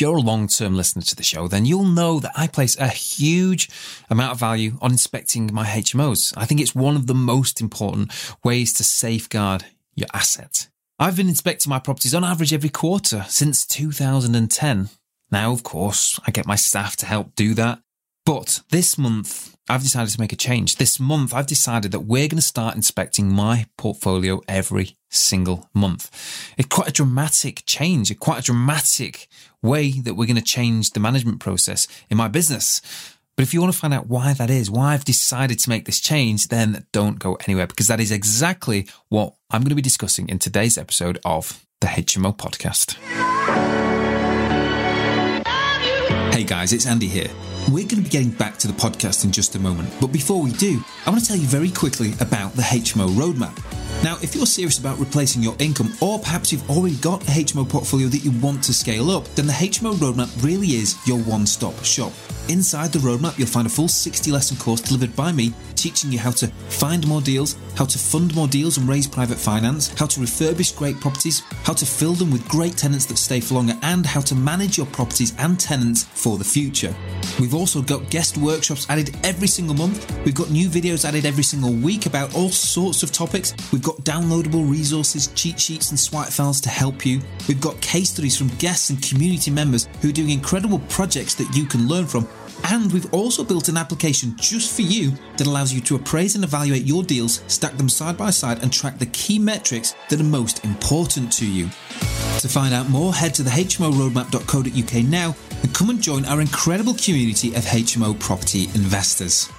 If you're a long term listener to the show, then you'll know that I place a huge amount of value on inspecting my HMOs. I think it's one of the most important ways to safeguard your assets. I've been inspecting my properties on average every quarter since 2010. Now, of course, I get my staff to help do that. But this month, I've decided to make a change. This month, I've decided that we're going to start inspecting my portfolio every single month. It's quite a dramatic change, quite a dramatic way that we're going to change the management process in my business. But if you want to find out why that is, why I've decided to make this change, then don't go anywhere because that is exactly what I'm going to be discussing in today's episode of the HMO podcast. Hey guys, it's Andy here. We're going to be getting back to the podcast in just a moment, but before we do, I want to tell you very quickly about the HMO roadmap. Now, if you're serious about replacing your income, or perhaps you've already got a HMO portfolio that you want to scale up, then the HMO roadmap really is your one stop shop. Inside the roadmap, you'll find a full 60 lesson course delivered by me, teaching you how to find more deals, how to fund more deals and raise private finance, how to refurbish great properties, how to fill them with great tenants that stay for longer, and how to manage your properties and tenants for the future. We've also got guest workshops added every single month. We've got new videos added every single week about all sorts of topics. We've got downloadable resources, cheat sheets, and swipe files to help you. We've got case studies from guests and community members who are doing incredible projects that you can learn from. And we've also built an application just for you that allows you to appraise and evaluate your deals, stack them side by side, and track the key metrics that are most important to you. To find out more, head to the hmoroadmap.co.uk now and come and join our incredible community of HMO property investors.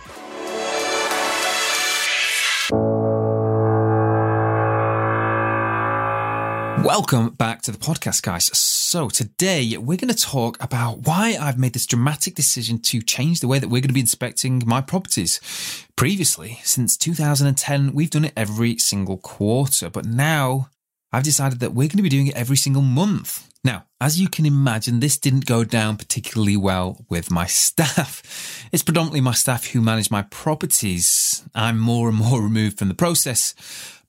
Welcome back to the podcast, guys. So, today we're going to talk about why I've made this dramatic decision to change the way that we're going to be inspecting my properties. Previously, since 2010, we've done it every single quarter, but now I've decided that we're going to be doing it every single month. Now, as you can imagine, this didn't go down particularly well with my staff. It's predominantly my staff who manage my properties. I'm more and more removed from the process.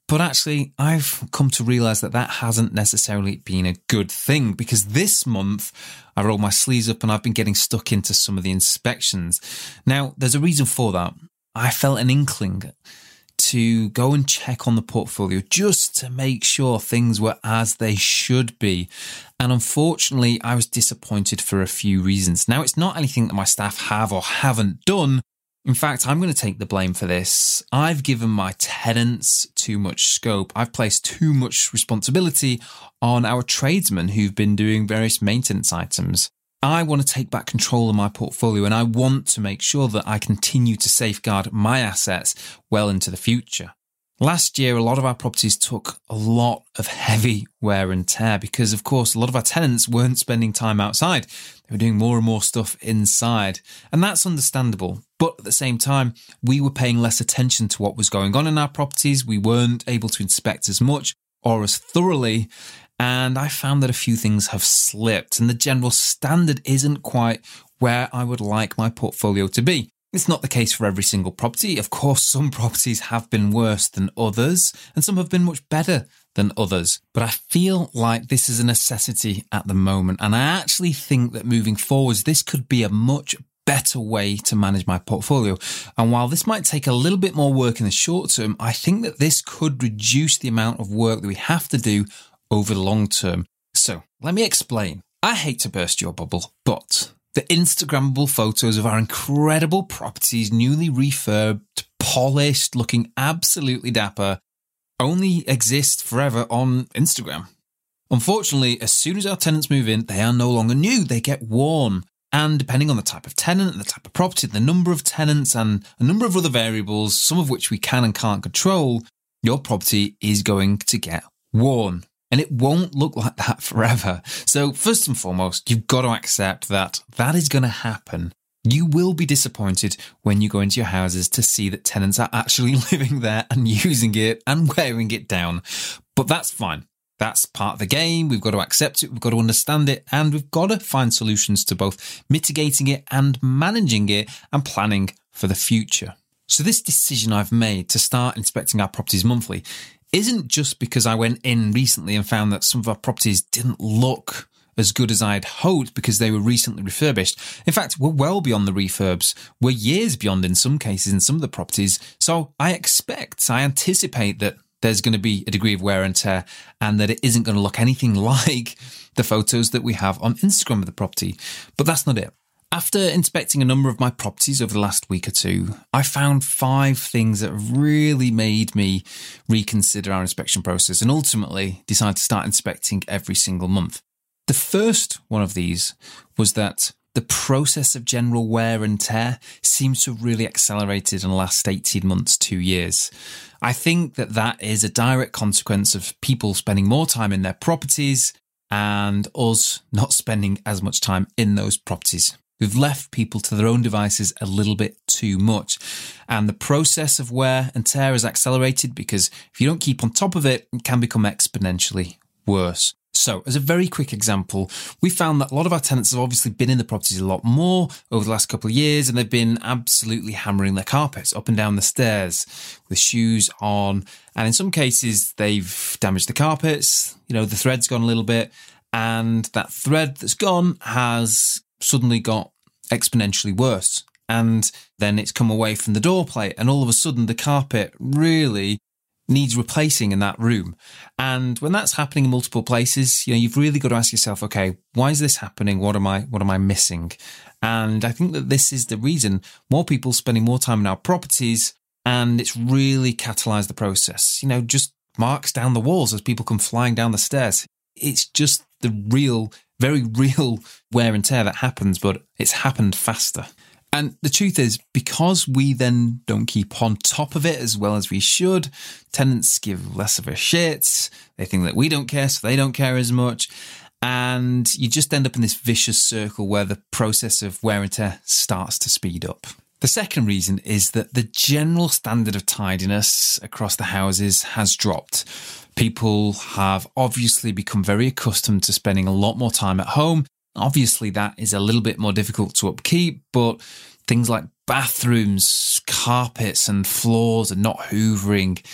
But actually, I've come to realize that that hasn't necessarily been a good thing because this month I rolled my sleeves up and I've been getting stuck into some of the inspections. Now, there's a reason for that. I felt an inkling to go and check on the portfolio just to make sure things were as they should be. And unfortunately, I was disappointed for a few reasons. Now, it's not anything that my staff have or haven't done, in fact, I'm going to take the blame for this. I've given my tenants too much scope. I've placed too much responsibility on our tradesmen who've been doing various maintenance items. I want to take back control of my portfolio and I want to make sure that I continue to safeguard my assets well into the future. Last year, a lot of our properties took a lot of heavy wear and tear because, of course, a lot of our tenants weren't spending time outside. They were doing more and more stuff inside. And that's understandable. But at the same time, we were paying less attention to what was going on in our properties. We weren't able to inspect as much or as thoroughly. And I found that a few things have slipped and the general standard isn't quite where I would like my portfolio to be. It's not the case for every single property. Of course, some properties have been worse than others, and some have been much better than others. But I feel like this is a necessity at the moment. And I actually think that moving forwards, this could be a much better way to manage my portfolio. And while this might take a little bit more work in the short term, I think that this could reduce the amount of work that we have to do over the long term. So let me explain. I hate to burst your bubble, but the Instagrammable photos of our incredible properties, newly refurbed, polished, looking absolutely dapper, only exist forever on Instagram. Unfortunately, as soon as our tenants move in, they are no longer new, they get worn. And depending on the type of tenant, the type of property, the number of tenants, and a number of other variables, some of which we can and can't control, your property is going to get worn. And it won't look like that forever. So, first and foremost, you've got to accept that that is going to happen. You will be disappointed when you go into your houses to see that tenants are actually living there and using it and wearing it down. But that's fine. That's part of the game. We've got to accept it. We've got to understand it and we've got to find solutions to both mitigating it and managing it and planning for the future. So this decision I've made to start inspecting our properties monthly isn't just because I went in recently and found that some of our properties didn't look as good as I'd hoped because they were recently refurbished. In fact, we're well beyond the refurbs. We're years beyond in some cases in some of the properties. So I expect, I anticipate that there's going to be a degree of wear and tear and that it isn't going to look anything like the photos that we have on Instagram of the property. But that's not it. After inspecting a number of my properties over the last week or two, I found five things that really made me reconsider our inspection process and ultimately decide to start inspecting every single month. The first one of these was that the process of general wear and tear seems to have really accelerated in the last 18 months, two years. I think that that is a direct consequence of people spending more time in their properties and us not spending as much time in those properties. We've left people to their own devices a little bit too much. And the process of wear and tear is accelerated because if you don't keep on top of it, it can become exponentially worse. So, as a very quick example, we found that a lot of our tenants have obviously been in the properties a lot more over the last couple of years, and they've been absolutely hammering their carpets up and down the stairs with shoes on. And in some cases, they've damaged the carpets, you know, the thread's gone a little bit, and that thread that's gone has suddenly got exponentially worse. And then it's come away from the door plate, and all of a sudden, the carpet really needs replacing in that room. And when that's happening in multiple places, you know, you've really got to ask yourself, okay, why is this happening? What am I what am I missing? And I think that this is the reason more people spending more time in our properties and it's really catalyzed the process. You know, just marks down the walls as people come flying down the stairs. It's just the real, very real wear and tear that happens, but it's happened faster. And the truth is, because we then don't keep on top of it as well as we should, tenants give less of a shit. They think that we don't care, so they don't care as much. And you just end up in this vicious circle where the process of wear and tear starts to speed up. The second reason is that the general standard of tidiness across the houses has dropped. People have obviously become very accustomed to spending a lot more time at home Obviously, that is a little bit more difficult to upkeep, but things like bathrooms, carpets, and floors and not hoovering,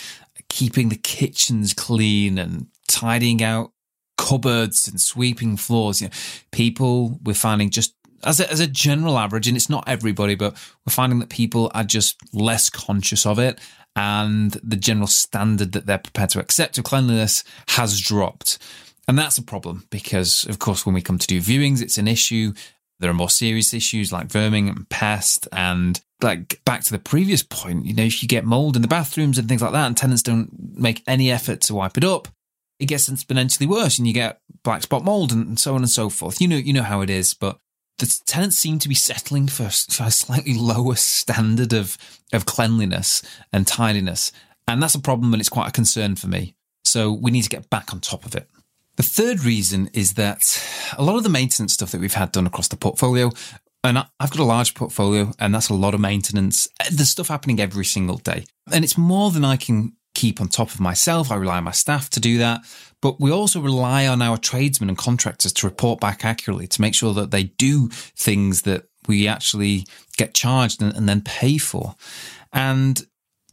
keeping the kitchens clean and tidying out cupboards and sweeping floors. You know, people we're finding just as a, as a general average, and it's not everybody, but we're finding that people are just less conscious of it. And the general standard that they're prepared to accept of cleanliness has dropped. And that's a problem because, of course, when we come to do viewings, it's an issue. There are more serious issues like vermin and pest. And like back to the previous point, you know, if you get mold in the bathrooms and things like that, and tenants don't make any effort to wipe it up, it gets exponentially worse and you get black spot mold and so on and so forth. You know, you know how it is, but the tenants seem to be settling for a slightly lower standard of, of cleanliness and tidiness. And that's a problem and it's quite a concern for me. So we need to get back on top of it. The third reason is that a lot of the maintenance stuff that we've had done across the portfolio, and I've got a large portfolio and that's a lot of maintenance. There's stuff happening every single day. And it's more than I can keep on top of myself. I rely on my staff to do that. But we also rely on our tradesmen and contractors to report back accurately to make sure that they do things that we actually get charged and, and then pay for. And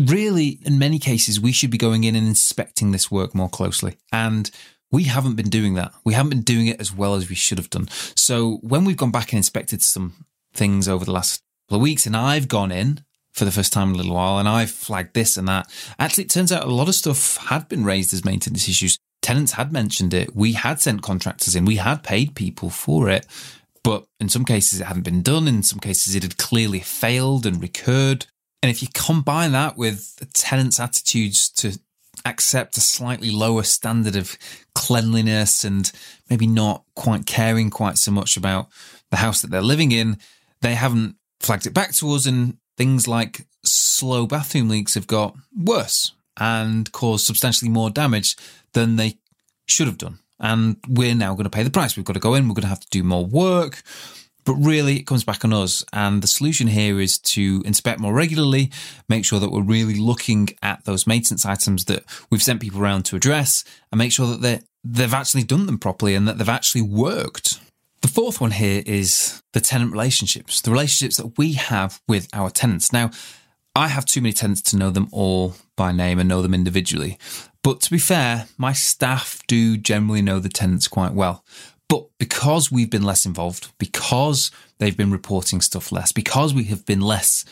really, in many cases, we should be going in and inspecting this work more closely. And we haven't been doing that. We haven't been doing it as well as we should have done. So when we've gone back and inspected some things over the last couple of weeks, and I've gone in for the first time in a little while, and I've flagged this and that. Actually, it turns out a lot of stuff had been raised as maintenance issues. Tenants had mentioned it. We had sent contractors in. We had paid people for it. But in some cases, it hadn't been done. In some cases, it had clearly failed and recurred. And if you combine that with the tenants' attitudes to accept a slightly lower standard of cleanliness and maybe not quite caring quite so much about the house that they're living in, they haven't flagged it back to us, and things like slow bathroom leaks have got worse and caused substantially more damage than they should have done. And we're now going to pay the price. We've got to go in, we're going to have to do more work. But really, it comes back on us. And the solution here is to inspect more regularly, make sure that we're really looking at those maintenance items that we've sent people around to address, and make sure that they they've actually done them properly and that they've actually worked. The fourth one here is the tenant relationships, the relationships that we have with our tenants. Now, I have too many tenants to know them all by name and know them individually. But to be fair, my staff do generally know the tenants quite well. But because we've been less involved, because they've been reporting stuff less, because we have been less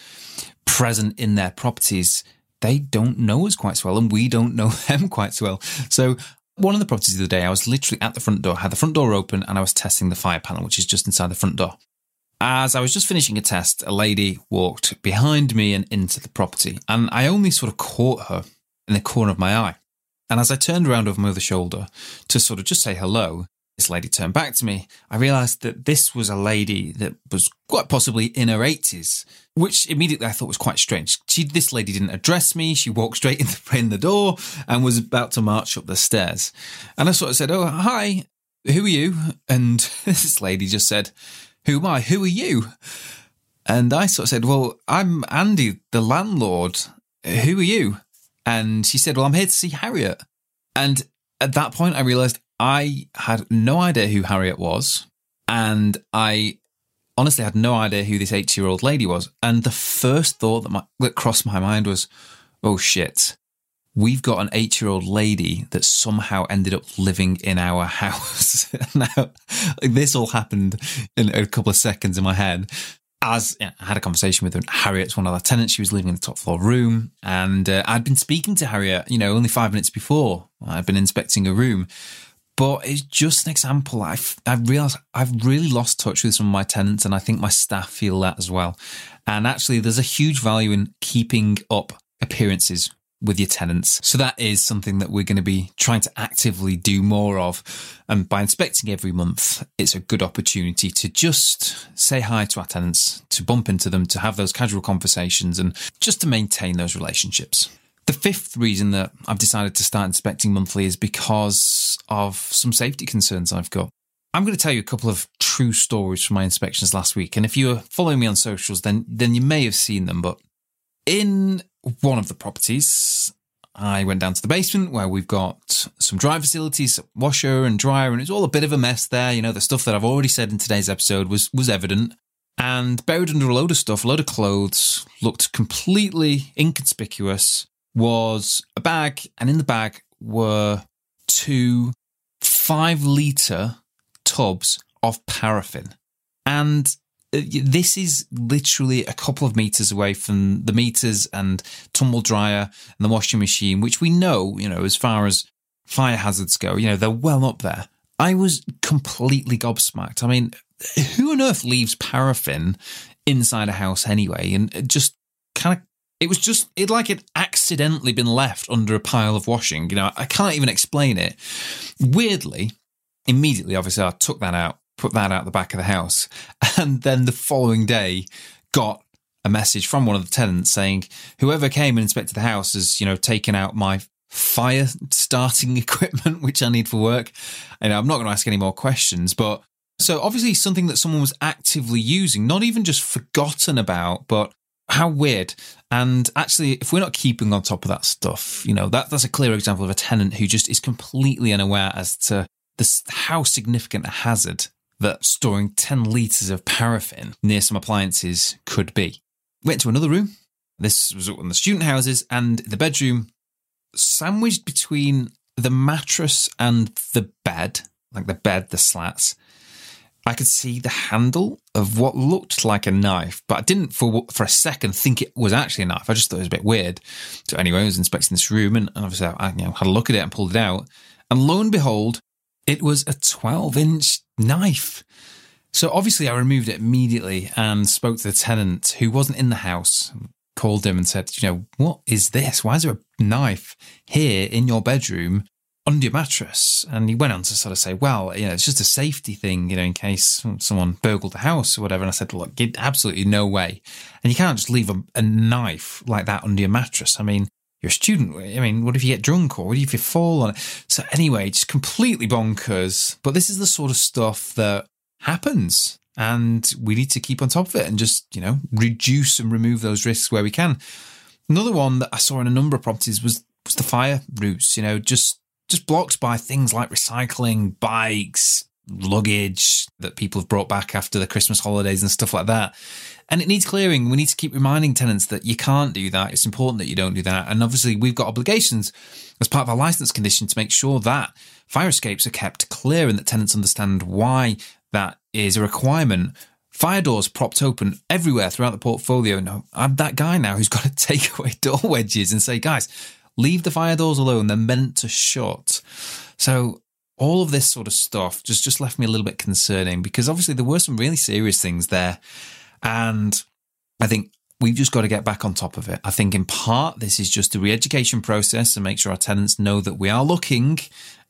present in their properties, they don't know us quite so well and we don't know them quite so well. So one of the properties the other day, I was literally at the front door, had the front door open and I was testing the fire panel, which is just inside the front door. As I was just finishing a test, a lady walked behind me and into the property, and I only sort of caught her in the corner of my eye. And as I turned around over my other shoulder to sort of just say hello, this lady turned back to me, I realized that this was a lady that was quite possibly in her 80s, which immediately I thought was quite strange. She, this lady didn't address me. She walked straight in the, in the door and was about to march up the stairs. And I sort of said, Oh, hi, who are you? And this lady just said, Who am I? Who are you? And I sort of said, Well, I'm Andy, the landlord. Who are you? And she said, Well, I'm here to see Harriet. And at that point, I realized I had no idea who Harriet was. And I honestly had no idea who this eight year old lady was. And the first thought that, my, that crossed my mind was, oh shit, we've got an eight year old lady that somehow ended up living in our house. now, this all happened in a couple of seconds in my head. As I had a conversation with Harriet's one of the tenants. She was living in the top floor room, and uh, I'd been speaking to Harriet, you know, only five minutes before. I'd been inspecting a room, but it's just an example. I've, I've realized I've really lost touch with some of my tenants, and I think my staff feel that as well. And actually, there's a huge value in keeping up appearances with your tenants. So that is something that we're going to be trying to actively do more of. And by inspecting every month, it's a good opportunity to just say hi to our tenants, to bump into them, to have those casual conversations and just to maintain those relationships. The fifth reason that I've decided to start inspecting monthly is because of some safety concerns I've got. I'm going to tell you a couple of true stories from my inspections last week. And if you're following me on socials, then, then you may have seen them. But in one of the properties, I went down to the basement where we've got some dry facilities, washer and dryer, and it's all a bit of a mess there. You know, the stuff that I've already said in today's episode was, was evident. And buried under a load of stuff, a load of clothes, looked completely inconspicuous was a bag, and in the bag were two five litre tubs of paraffin. And uh, this is literally a couple of meters away from the meters and tumble dryer and the washing machine, which we know, you know, as far as fire hazards go, you know, they're well up there. I was completely gobsmacked. I mean, who on earth leaves paraffin inside a house anyway? And just kind of it was just it like it accidentally been left under a pile of washing. You know, I can't even explain it. Weirdly, immediately, obviously, I took that out, put that out the back of the house, and then the following day got a message from one of the tenants saying, "Whoever came and inspected the house has, you know, taken out my." Fire starting equipment, which I need for work. And I'm not going to ask any more questions, but so obviously something that someone was actively using, not even just forgotten about, but how weird. And actually, if we're not keeping on top of that stuff, you know, that, that's a clear example of a tenant who just is completely unaware as to this, how significant a hazard that storing 10 litres of paraffin near some appliances could be. Went to another room. This was one of the student houses, and the bedroom, sandwiched between the mattress and the bed, like the bed, the slats, I could see the handle of what looked like a knife, but I didn't for for a second think it was actually a knife. I just thought it was a bit weird. So anyway, I was inspecting this room, and obviously I you know, had a look at it and pulled it out, and lo and behold, it was a 12 inch knife. So obviously I removed it immediately and spoke to the tenant who wasn't in the house. Called him and said, you know, what is this? Why is there a knife here in your bedroom under your mattress. And he went on to sort of say, well, you know, it's just a safety thing, you know, in case someone burgled the house or whatever. And I said, look, absolutely no way. And you can't just leave a, a knife like that under your mattress. I mean, you're a student. I mean, what if you get drunk or what if you fall on it? So anyway, just completely bonkers. But this is the sort of stuff that happens and we need to keep on top of it and just, you know, reduce and remove those risks where we can. Another one that I saw in a number of properties was was the fire routes, you know, just just blocked by things like recycling, bikes, luggage that people have brought back after the Christmas holidays and stuff like that. And it needs clearing. We need to keep reminding tenants that you can't do that. It's important that you don't do that. And obviously, we've got obligations as part of our license condition to make sure that fire escapes are kept clear and that tenants understand why that is a requirement. Fire doors propped open everywhere throughout the portfolio. No, I'm that guy now who's got to take away door wedges and say, guys, leave the fire doors alone. They're meant to shut. So all of this sort of stuff just, just left me a little bit concerning because obviously there were some really serious things there. And I think we've just got to get back on top of it. I think in part, this is just a re education process and make sure our tenants know that we are looking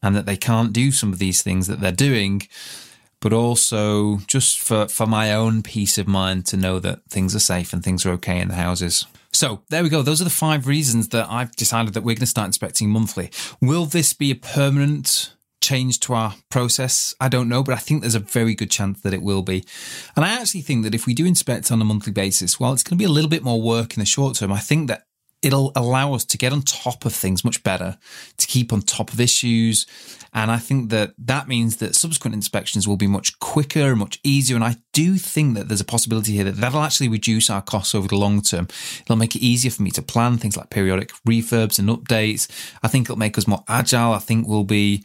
and that they can't do some of these things that they're doing. But also just for, for my own peace of mind to know that things are safe and things are okay in the houses. So there we go. Those are the five reasons that I've decided that we're going to start inspecting monthly. Will this be a permanent change to our process? I don't know, but I think there's a very good chance that it will be. And I actually think that if we do inspect on a monthly basis, while it's going to be a little bit more work in the short term, I think that it'll allow us to get on top of things much better, to keep on top of issues. And I think that that means that subsequent inspections will be much quicker and much easier. And I do think that there's a possibility here that that'll actually reduce our costs over the long term. It'll make it easier for me to plan things like periodic refurbs and updates. I think it'll make us more agile. I think we'll be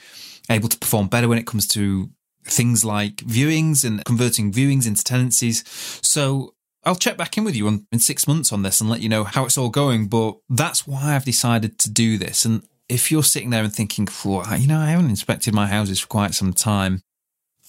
able to perform better when it comes to things like viewings and converting viewings into tenancies. So I'll check back in with you on, in six months on this and let you know how it's all going. But that's why I've decided to do this. And if you're sitting there and thinking, you know, I haven't inspected my houses for quite some time,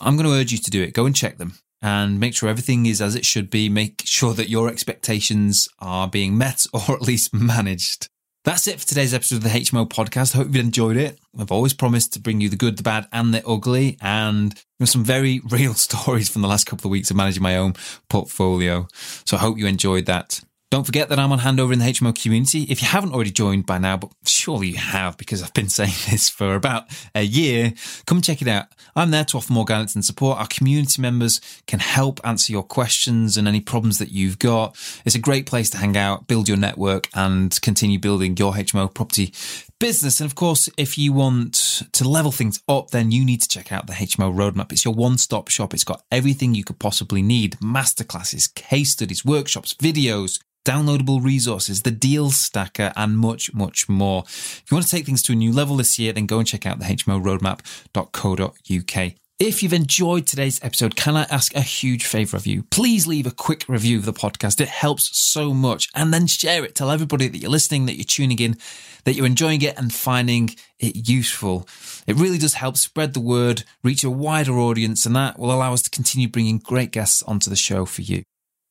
I'm going to urge you to do it. Go and check them and make sure everything is as it should be. Make sure that your expectations are being met or at least managed. That's it for today's episode of the HMO podcast. I hope you've enjoyed it. I've always promised to bring you the good, the bad, and the ugly, and some very real stories from the last couple of weeks of managing my own portfolio. So I hope you enjoyed that. Don't forget that I'm on handover in the HMO community. If you haven't already joined by now, but surely you have because I've been saying this for about a year, come check it out. I'm there to offer more guidance and support. Our community members can help answer your questions and any problems that you've got. It's a great place to hang out, build your network and continue building your HMO property business. And of course, if you want to level things up, then you need to check out the HMO roadmap. It's your one stop shop. It's got everything you could possibly need masterclasses, case studies, workshops, videos, downloadable resources, the deal stacker, and much, much more. If you want to take things to a new level this year, then go and check out the hmoroadmap.co.uk. If you've enjoyed today's episode, can I ask a huge favor of you? Please leave a quick review of the podcast. It helps so much. And then share it. Tell everybody that you're listening, that you're tuning in, that you're enjoying it and finding it useful. It really does help spread the word, reach a wider audience, and that will allow us to continue bringing great guests onto the show for you.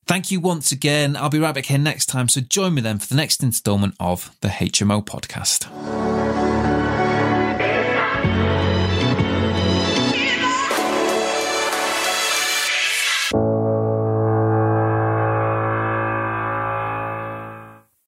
Thank you once again. I'll be right back here next time, so join me then for the next installment of the HMO podcast.